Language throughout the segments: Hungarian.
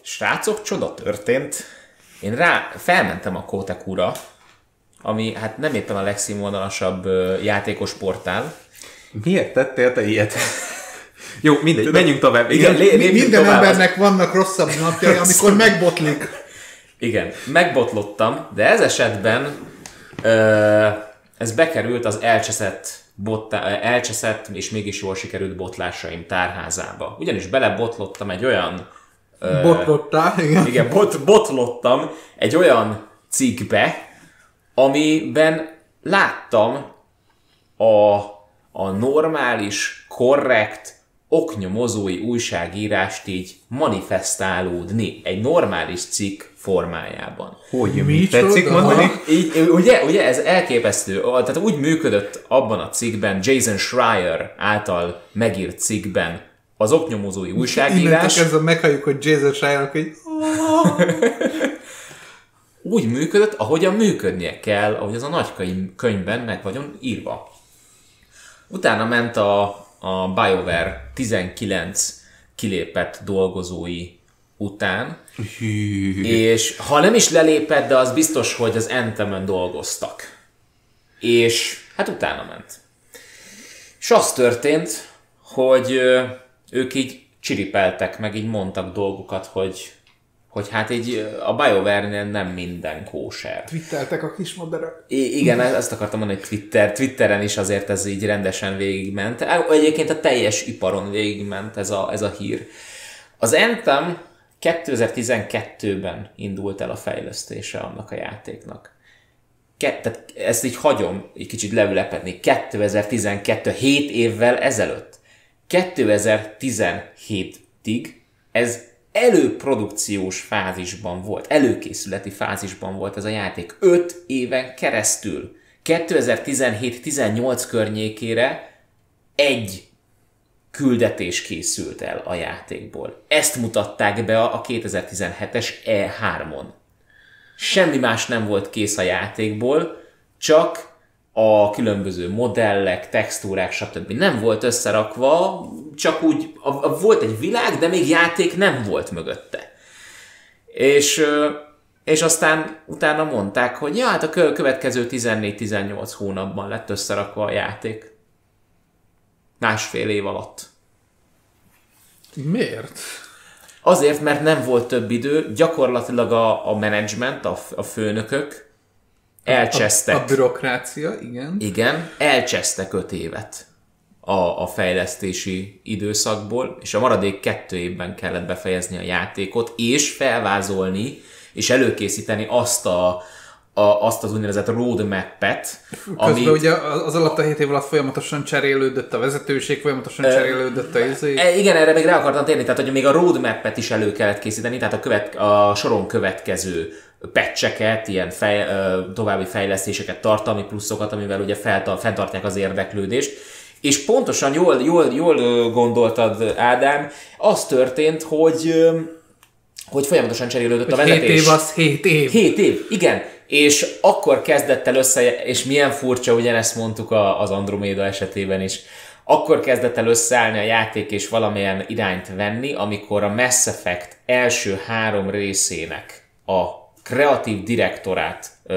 Srácok, csoda történt. Én rá felmentem a Kotekura, ami hát nem éppen a legszínvonalasabb játékos portál. Miért tettél te ilyet? Jó, mindegy, Tudom, menjünk tovább. Igen, lé, minden tovább. embernek vannak rosszabb napjai, amikor megbotlik. Igen, megbotlottam, de ez esetben ö, ez bekerült az elcseszett, botta, elcseszett és mégis jól sikerült botlásaim tárházába. Ugyanis belebotlottam egy olyan... Botlottál, igen. Igen, bot, botlottam egy olyan cikkbe, amiben láttam a, a normális, korrekt, oknyomozói újságírást így manifestálódni egy normális cikk formájában. Hogy mi tetszik mondani? Így, ugye, ugye ez elképesztő. Tehát úgy működött abban a cikkben, Jason Schreier által megírt cikkben az oknyomozói újságírás. Innentől kezdve meghalljuk, hogy Jason Schreier, hogy úgy működött, ahogyan működnie kell, ahogy az a nagy könyvben meg vagyon írva. Utána ment a, a BioWare 19 kilépett dolgozói után, Hű. és ha nem is lelépett, de az biztos, hogy az Anthemen dolgoztak. És hát utána ment. És az történt, hogy ők így csiripeltek, meg így mondtak dolgokat, hogy hogy hát így a BioWare-nél nem minden kóser. Twittertek a kis madarak. I- igen, ezt akartam mondani, hogy Twitter, Twitteren is azért ez így rendesen végigment. Egyébként a teljes iparon végigment ez a, ez a hír. Az Anthem 2012-ben indult el a fejlesztése annak a játéknak. Ke- tehát ezt így hagyom egy kicsit leülepedni. 2012, 7 évvel ezelőtt. 2017-ig ez előprodukciós fázisban volt, előkészületi fázisban volt ez a játék. 5 éven keresztül. 2017-18 környékére egy küldetés készült el a játékból. Ezt mutatták be a 2017-es E3-on. Semmi más nem volt kész a játékból, csak a különböző modellek, textúrák, stb. nem volt összerakva, csak úgy a, a, volt egy világ, de még játék nem volt mögötte. És, és aztán utána mondták, hogy ja, hát a következő 14-18 hónapban lett összerakva a játék. Másfél év alatt. Miért? Azért, mert nem volt több idő, gyakorlatilag a, a menedzsment, a, a főnökök elcsesztek. A, a bürokrácia, igen. Igen, elcsesztek öt évet a, a fejlesztési időszakból, és a maradék kettő évben kellett befejezni a játékot, és felvázolni, és előkészíteni azt a, a, azt az úgynevezett roadmap-et. Közben amit, ugye az alatt a hét év alatt folyamatosan cserélődött a vezetőség, folyamatosan ö, cserélődött a izé. E, igen, erre még rá akartam térni, tehát hogy még a roadmap-et is elő kellett készíteni, tehát a, követ, a soron következő pecseket, ilyen fej, további fejlesztéseket, tartalmi pluszokat, amivel ugye fenntartják az érdeklődést. És pontosan jól, jól, jól gondoltad, Ádám, az történt, hogy hogy folyamatosan cserélődött hogy a vezetés. 7 év az 7 év. 7 év, igen. És akkor kezdett el össze, és milyen furcsa, ugyanezt mondtuk az Andromeda esetében is, akkor kezdett el összeállni a játék és valamilyen irányt venni, amikor a Mass Effect első három részének a kreatív direktorát, uh,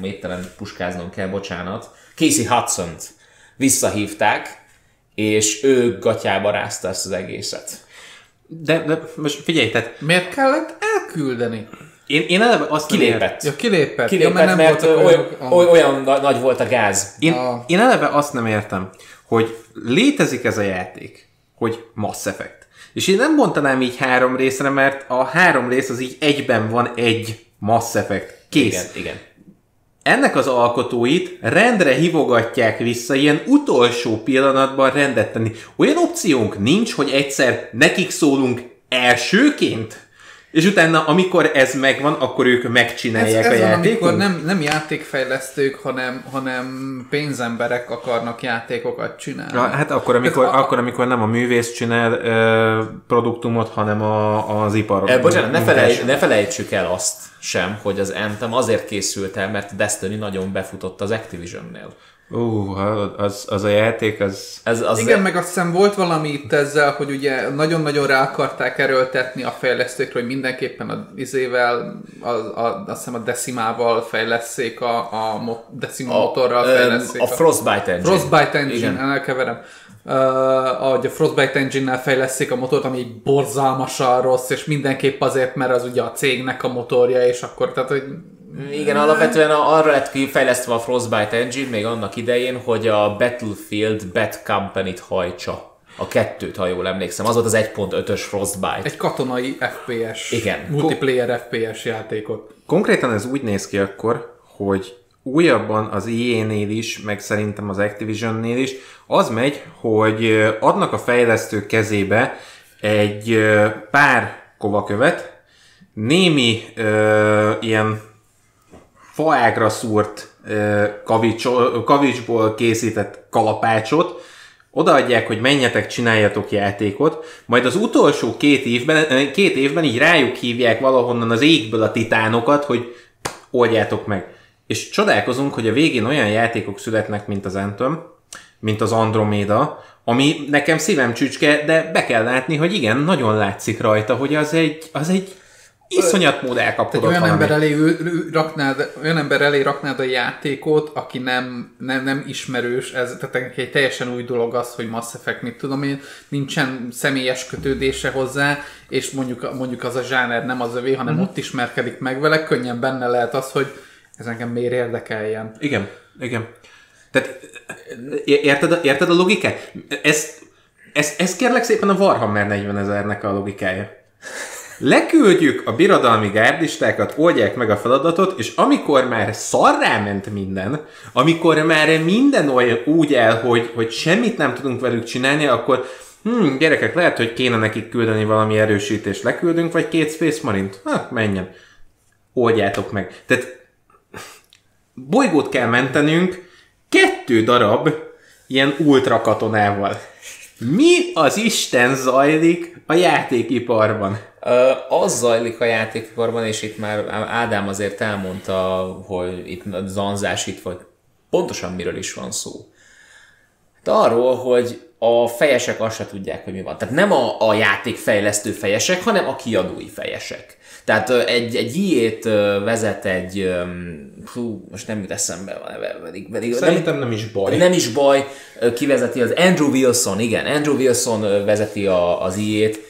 mételen puskáznom kell, bocsánat, Casey hudson visszahívták, és ő gatyába rázta ezt az egészet. De, de most figyelj, tehát... Miért kellett elküldeni? Én, én eleve azt kilépett. Ja, kilépett. kilépett ja, mert, mert olyan, olyan, olyan, olyan nagy volt a gáz. Én, a... én eleve azt nem értem, hogy létezik ez a játék, hogy Mass Effect. És én nem mondanám így három részre, mert a három rész az így egyben van egy Mass Effect. Kész. Igen, igen. Ennek az alkotóit rendre hivogatják vissza, ilyen utolsó pillanatban rendet tenni. Olyan opciónk nincs, hogy egyszer nekik szólunk elsőként? És utána, amikor ez megvan, akkor ők megcsinálják ez, ez a játékot? amikor nem, nem játékfejlesztők, hanem, hanem pénzemberek akarnak játékokat csinálni. Ja, hát akkor amikor, a, akkor, amikor nem a művész csinál ö, produktumot, hanem a, az ipar. E, bocsánat, ne, felej, ne felejtsük el azt sem, hogy az Anthem azért készült el, mert Destiny nagyon befutott az Activision-nél. Ú, az, az a játék, az... Ez, az Igen, meg azt hiszem volt valami itt ezzel, hogy ugye nagyon-nagyon rá akarták erőltetni a fejlesztőkre, hogy mindenképpen a izével, a, a, azt hiszem a decimával fejleszék, a, a mo, decima motorral a, fejleszék. a Frostbite Engine. Frostbite Engine, Igen. elkeverem. Uh, ahogy a Frostbite Engine-nel fejleszték a motort, ami egy borzalmasan rossz, és mindenképp azért, mert az ugye a cégnek a motorja, és akkor, tehát, hogy Igen, alapvetően a- arra lett kifejlesztve a Frostbite Engine még annak idején, hogy a Battlefield Bad Company-t hajtsa. A kettőt, ha jól emlékszem. Az volt az 1.5-ös Frostbite. egy katonai FPS, Igen. multiplayer FPS játékot. Konkrétan ez úgy néz ki akkor, hogy újabban az EA-nél is, meg szerintem az Activision-nél is, az megy, hogy adnak a fejlesztők kezébe egy pár kovakövet, némi ö, ilyen faágra szúrt kavics, kavicsból készített kalapácsot, odaadják, hogy menjetek, csináljatok játékot, majd az utolsó két évben, két évben így rájuk hívják valahonnan az égből a titánokat, hogy oldjátok meg. És csodálkozunk, hogy a végén olyan játékok születnek, mint az Anthem, mint az Andromeda, ami nekem szívem csücske, de be kell látni, hogy igen, nagyon látszik rajta, hogy az egy, az egy iszonyat mód elkapkodott olyan ember, elé, ül- raknád, olyan ember elé raknád a játékot, aki nem, nem, nem ismerős, ez tehát egy teljesen új dolog az, hogy Mass Effect, mit tudom én, nincsen személyes kötődése hozzá, és mondjuk, mondjuk az a zsáner nem az övé, hanem uh-huh. ott ismerkedik meg vele, könnyen benne lehet az, hogy ez engem miért érdekeljen. Igen, igen. Tehát érted, a- érted a logikát? Ez, ez, ez kérlek szépen a Warhammer 40 ezernek a logikája. Leküldjük a birodalmi gárdistákat, oldják meg a feladatot, és amikor már szarrá ment minden, amikor már minden olyan úgy el, hogy, hogy semmit nem tudunk velük csinálni, akkor hm, gyerekek, lehet, hogy kéne nekik küldeni valami erősítést, leküldünk, vagy két Space Marine-t? Ha, menjen. Oldjátok meg. Tehát bolygót kell mentenünk kettő darab ilyen ultra katonával. Mi az Isten zajlik a játékiparban? Az zajlik a játékiparban, és itt már Ádám azért elmondta, hogy itt a zanzás itt vagy pontosan miről is van szó. De arról, hogy a fejesek azt se tudják, hogy mi van. Tehát nem a, a játékfejlesztő fejesek, hanem a kiadói fejesek. Tehát egy, egy ilyét vezet egy, hú, most nem jut eszembe a neve, pedig, pedig nem, Szerintem nem is baj. nem is baj, kivezeti az Andrew Wilson, igen, Andrew Wilson vezeti a, az ilyét,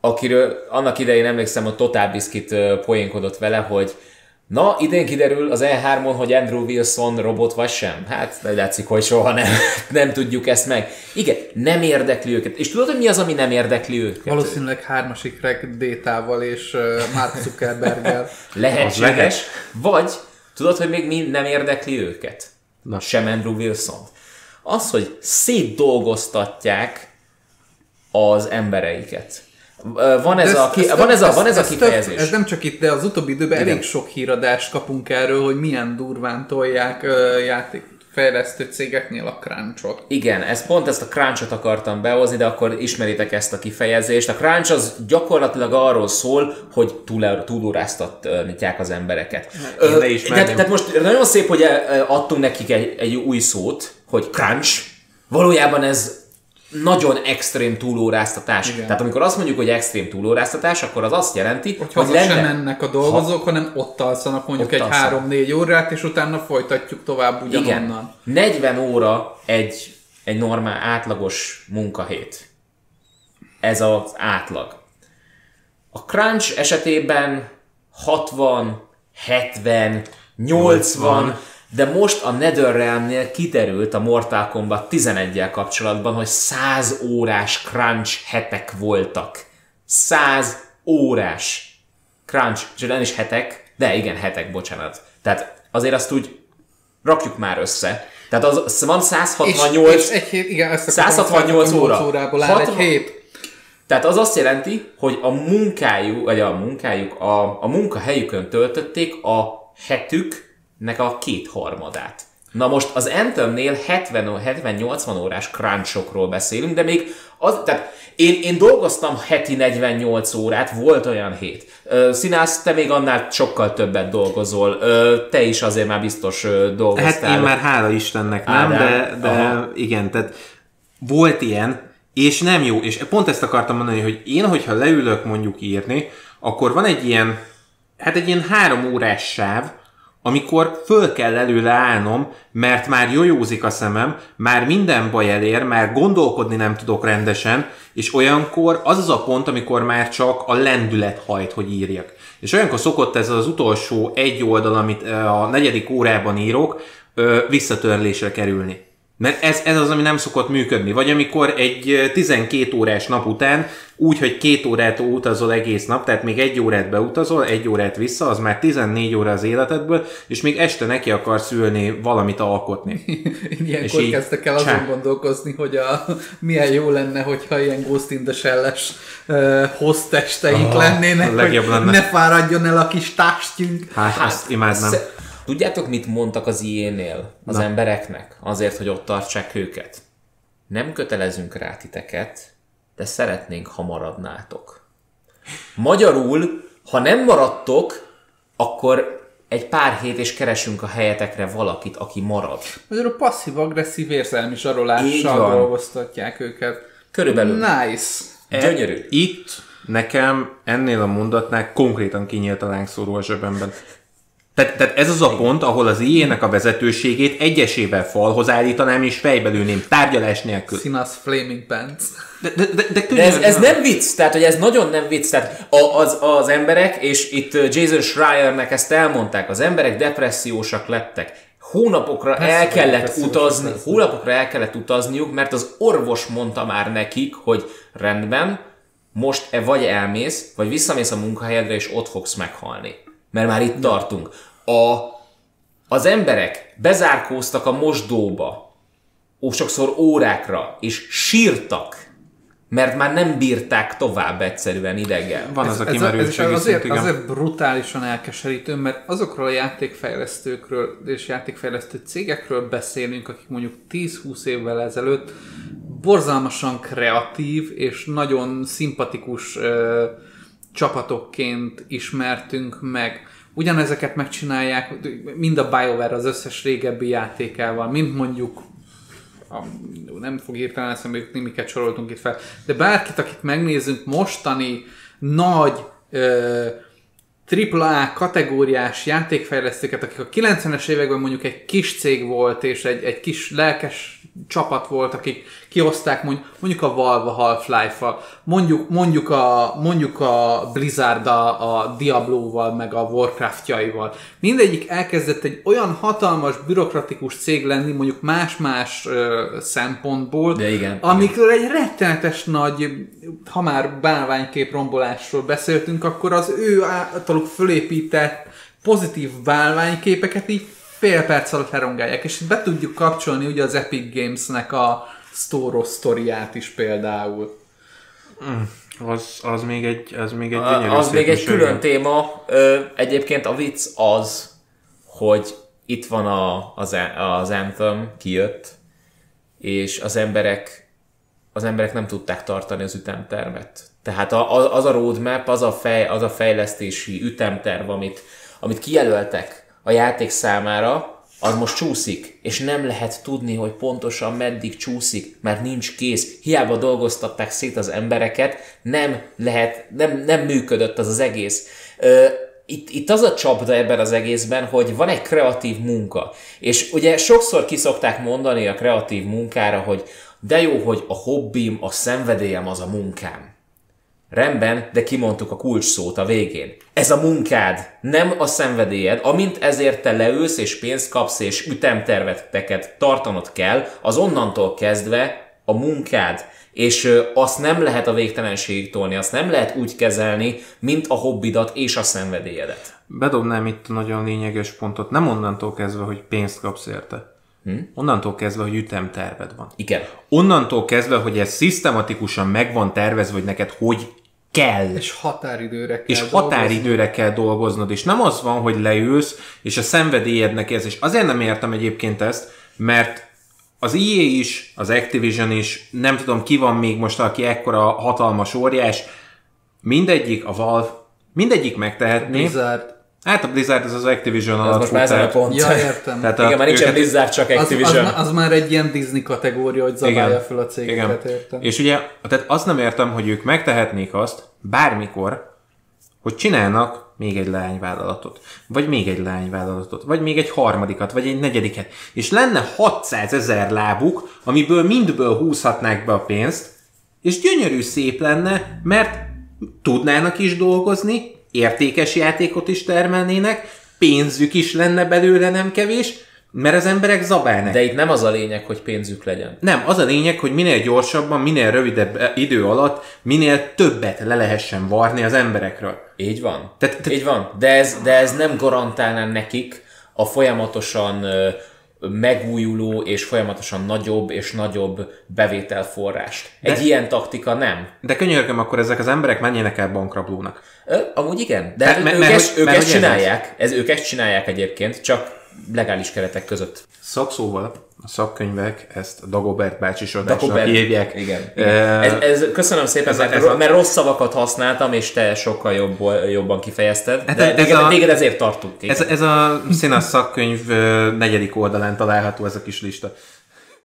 akiről annak idején emlékszem, hogy Total Biscuit poénkodott vele, hogy na, idén kiderül az E3-on, hogy Andrew Wilson robot vagy sem. Hát, de látszik, hogy soha nem, nem tudjuk ezt meg. Igen, nem érdekli őket. És tudod, hogy mi az, ami nem érdekli őket? Valószínűleg hármasik détával és uh, Mark Zuckerberggel. Lehetséges. Lehet. Vagy tudod, hogy még mi nem érdekli őket? Na. Sem Andrew wilson Az, hogy szétdolgoztatják az embereiket. Van ez, De a, ki, van ez, a, van ez a ez kifejezés. Több, ez nem csak itt, de az utóbbi időben Igen. elég sok híradást kapunk erről, hogy milyen durván tolják uh, játékfejlesztő cégeknél a crunchot. Igen, ez pont ezt a crunchot akartam behozni, de akkor ismeritek ezt a kifejezést. A crunch az gyakorlatilag arról szól, hogy túl, túlóráztatják az embereket. Én Ö, ismerném. tehát, tehát most nagyon szép, hogy adtunk nekik egy, egy új szót, hogy crunch. Valójában ez nagyon extrém túlóráztatás. Igen. Tehát amikor azt mondjuk, hogy extrém túlóráztatás, akkor az azt jelenti, Hogy hogy lenne... sem mennek a dolgozók, hanem ott alszanak mondjuk Ott egy alszanak. 3-4 órát, és utána folytatjuk tovább ugyanonnan. Igen. 40 óra egy, egy normál, átlagos munkahét. Ez az átlag. A crunch esetében 60, 70, 80, de most a NetherRealm-nél kiderült a Mortal Kombat 11-jel kapcsolatban, hogy 100 órás crunch hetek voltak. 100 órás crunch, és nem is hetek, de igen, hetek, bocsánat. Tehát azért azt úgy rakjuk már össze. Tehát az, van 168, És, és egy hét, igen, ezt akartam, 168 168 óra. órából áll 60 egy hét. tehát az azt jelenti, hogy a munkájuk, vagy a munkájuk, a, a munkahelyükön töltötték a hetüknek a kétharmadát. Na most az Anthemnél 70-80 órás crunchokról beszélünk, de még Az, tehát én, én dolgoztam heti 48 órát, volt olyan hét. Színász, te még annál sokkal többet dolgozol. Te is azért már biztos dolgoztál. Hát én már hála Istennek nem, Ádám, de, aha. de igen, tehát volt ilyen, és nem jó, és pont ezt akartam mondani, hogy én, hogyha leülök mondjuk írni, akkor van egy ilyen, hát egy ilyen három órás sáv, amikor föl kell előle állnom, mert már jojózik a szemem, már minden baj elér, már gondolkodni nem tudok rendesen, és olyankor az az a pont, amikor már csak a lendület hajt, hogy írjak. És olyankor szokott ez az utolsó egy oldal, amit a negyedik órában írok, visszatörlésre kerülni. Mert ez, ez az, ami nem szokott működni. Vagy amikor egy ö, 12 órás nap után úgy, hogy két órát utazol egész nap, tehát még egy órát beutazol, egy órát vissza, az már 14 óra az életedből, és még este neki akarsz ülni valamit alkotni. Ilyenkor És így kezdtek el azon csá. gondolkozni, hogy a, milyen jó lenne, hogyha ilyen Ghost in the Shell-es uh, hostesteink Ah, lennének, hogy lenne. ne fáradjon el a kis tástjünk. Hát, hát azt imádnám. sze- Tudjátok, mit mondtak az IE-nél az Na. embereknek? Azért, hogy ott tartsák őket. Nem kötelezünk rá titeket, de szeretnénk, ha maradnátok. Magyarul, ha nem maradtok, akkor egy pár hét és keresünk a helyetekre valakit, aki marad. Magyarul passzív-agresszív érzelmi zsarolással dolgoztatják őket. Körülbelül. Nice. Gyönyörű. Itt nekem ennél a mondatnál konkrétan kinyílt a lángszóró a zsebemben. Tehát, tehát ez az a pont, ahol az IE-nek a vezetőségét egyesével falhoz állítanám és fejbelülném, tárgyalás nélkül. Sinas Flaming Pants. De, de, de, de, De ez, ez nem vicc, tehát hogy ez nagyon nem vicc, tehát a, az, az emberek, és itt Jason Schreiernek ezt elmondták, az emberek depressziósak lettek. Hónapokra Persze, el kellett utazni, hónapokra el kellett utazniuk, mert az orvos mondta már nekik, hogy rendben, most e vagy elmész, vagy visszamész a munkahelyedre, és ott fogsz meghalni. Mert már itt tartunk. A, az emberek bezárkóztak a mosdóba, ó, sokszor órákra, és sírtak, mert már nem bírták tovább egyszerűen ideggel. Van az a ez, ez kimerültség azért, igen. azért brutálisan elkeserítő, mert azokról a játékfejlesztőkről és játékfejlesztő cégekről beszélünk, akik mondjuk 10-20 évvel ezelőtt borzalmasan kreatív és nagyon szimpatikus ö, csapatokként ismertünk meg. Ugyanezeket megcsinálják mind a BioWare az összes régebbi játékával, mint mondjuk a, nem fog hirtelen eszembe jutni, miket soroltunk itt fel, de bárkit, akit megnézzünk, mostani nagy ö, AAA kategóriás játékfejlesztőket, akik a 90-es években mondjuk egy kis cég volt, és egy, egy kis lelkes csapat volt, akik kihozták mondjuk, mondjuk a Valve Half-Life-val, mondjuk, mondjuk, a, mondjuk a Blizzard a, Diablo-val, meg a Warcraft-jaival. Mindegyik elkezdett egy olyan hatalmas, bürokratikus cég lenni, mondjuk más-más ö, szempontból, De igen, amikről egy rettenetes nagy, ha már bálványkép rombolásról beszéltünk, akkor az ő általuk fölépített pozitív bálványképeket így fél perc alatt lerongálják, és be tudjuk kapcsolni ugye az Epic Games-nek a Store sztoriát is például. Az, az még egy, az még egy gyönyörű Az még egy külön téma. Ö, Egyébként a vicc az, hogy itt van a, az, az Anthem, kijött, és az emberek, az emberek nem tudták tartani az ütemtervet. Tehát a, a- az a roadmap, az a, fej, az a fejlesztési ütemterv, amit, amit kijelöltek a játék számára, az most csúszik, és nem lehet tudni, hogy pontosan meddig csúszik, mert nincs kész. Hiába dolgoztatták szét az embereket, nem lehet, nem, nem működött az az egész. Ö, itt, itt az a csapda ebben az egészben, hogy van egy kreatív munka. És ugye sokszor kiszokták mondani a kreatív munkára, hogy de jó, hogy a hobbim, a szenvedélyem az a munkám. Rendben, de kimondtuk a kulcs szót a végén. Ez a munkád, nem a szenvedélyed. Amint ezért te leülsz és pénzt kapsz és ütemterveteket tartanod kell, az onnantól kezdve a munkád. És azt nem lehet a végtelenségig tolni, azt nem lehet úgy kezelni, mint a hobbidat és a szenvedélyedet. Bedobnám itt a nagyon lényeges pontot. Nem onnantól kezdve, hogy pénzt kapsz érte. Hm? Onnantól kezdve, hogy ütemterved van. Igen. Onnantól kezdve, hogy ez szisztematikusan meg van tervezve, hogy neked hogy kell. És határidőre kell és dolgozni. határidőre kell dolgoznod, és nem az van, hogy leülsz, és a szenvedélyednek ez, és azért nem értem egyébként ezt, mert az EA is, az Activision is, nem tudom ki van még most, aki ekkora hatalmas óriás, mindegyik, a Valve, mindegyik megtehetné. Blizzard. Hát a Blizzard az az Activision Az alatt most már ezen a tehát- pont. Ja, értem. Tehát Igen, a- már nincsen őket- Blizzard, csak Az, az, Activision. az, már egy ilyen Disney kategória, hogy zabálja Igen. fel a cégeket, értem. És ugye, tehát azt nem értem, hogy ők megtehetnék azt bármikor, hogy csinálnak még egy leányvállalatot, vagy még egy leányvállalatot, vagy még egy harmadikat, vagy egy negyediket, és lenne 600 ezer lábuk, amiből mindből húzhatnák be a pénzt, és gyönyörű szép lenne, mert tudnának is dolgozni, értékes játékot is termelnének, pénzük is lenne belőle nem kevés, mert az emberek zabálnak. De itt nem az a lényeg, hogy pénzük legyen. Nem, az a lényeg, hogy minél gyorsabban, minél rövidebb eh, idő alatt, minél többet le lehessen varni az emberekről. Így van. Tehát- tehát- Így van. De ez, de ez nem garantálná nekik a folyamatosan megújuló és folyamatosan nagyobb és nagyobb bevételforrást. Egy De- ilyen taktika nem. De könyörgöm, akkor ezek az emberek menjenek el bankrablónak. Ö, amúgy igen, de Mert- hát mert- ők, mert ezt, hogy- ők mert ezt csinálják. Ez, ők ezt csinálják egyébként, csak legális keretek között. Szakszóval a szakkönyvek ezt Dagobert bácsisodásnak Dagobert. hívják. Igen. Igen. Ez, ez, köszönöm szépen, ez mert, ez a- mert rossz szavakat használtam, és te sokkal jobb, jobban kifejezted. Hát De ez téged, a- téged ezért tartunk. igen. Ez, ez a Színasz szakkönyv negyedik oldalán található ez a kis lista.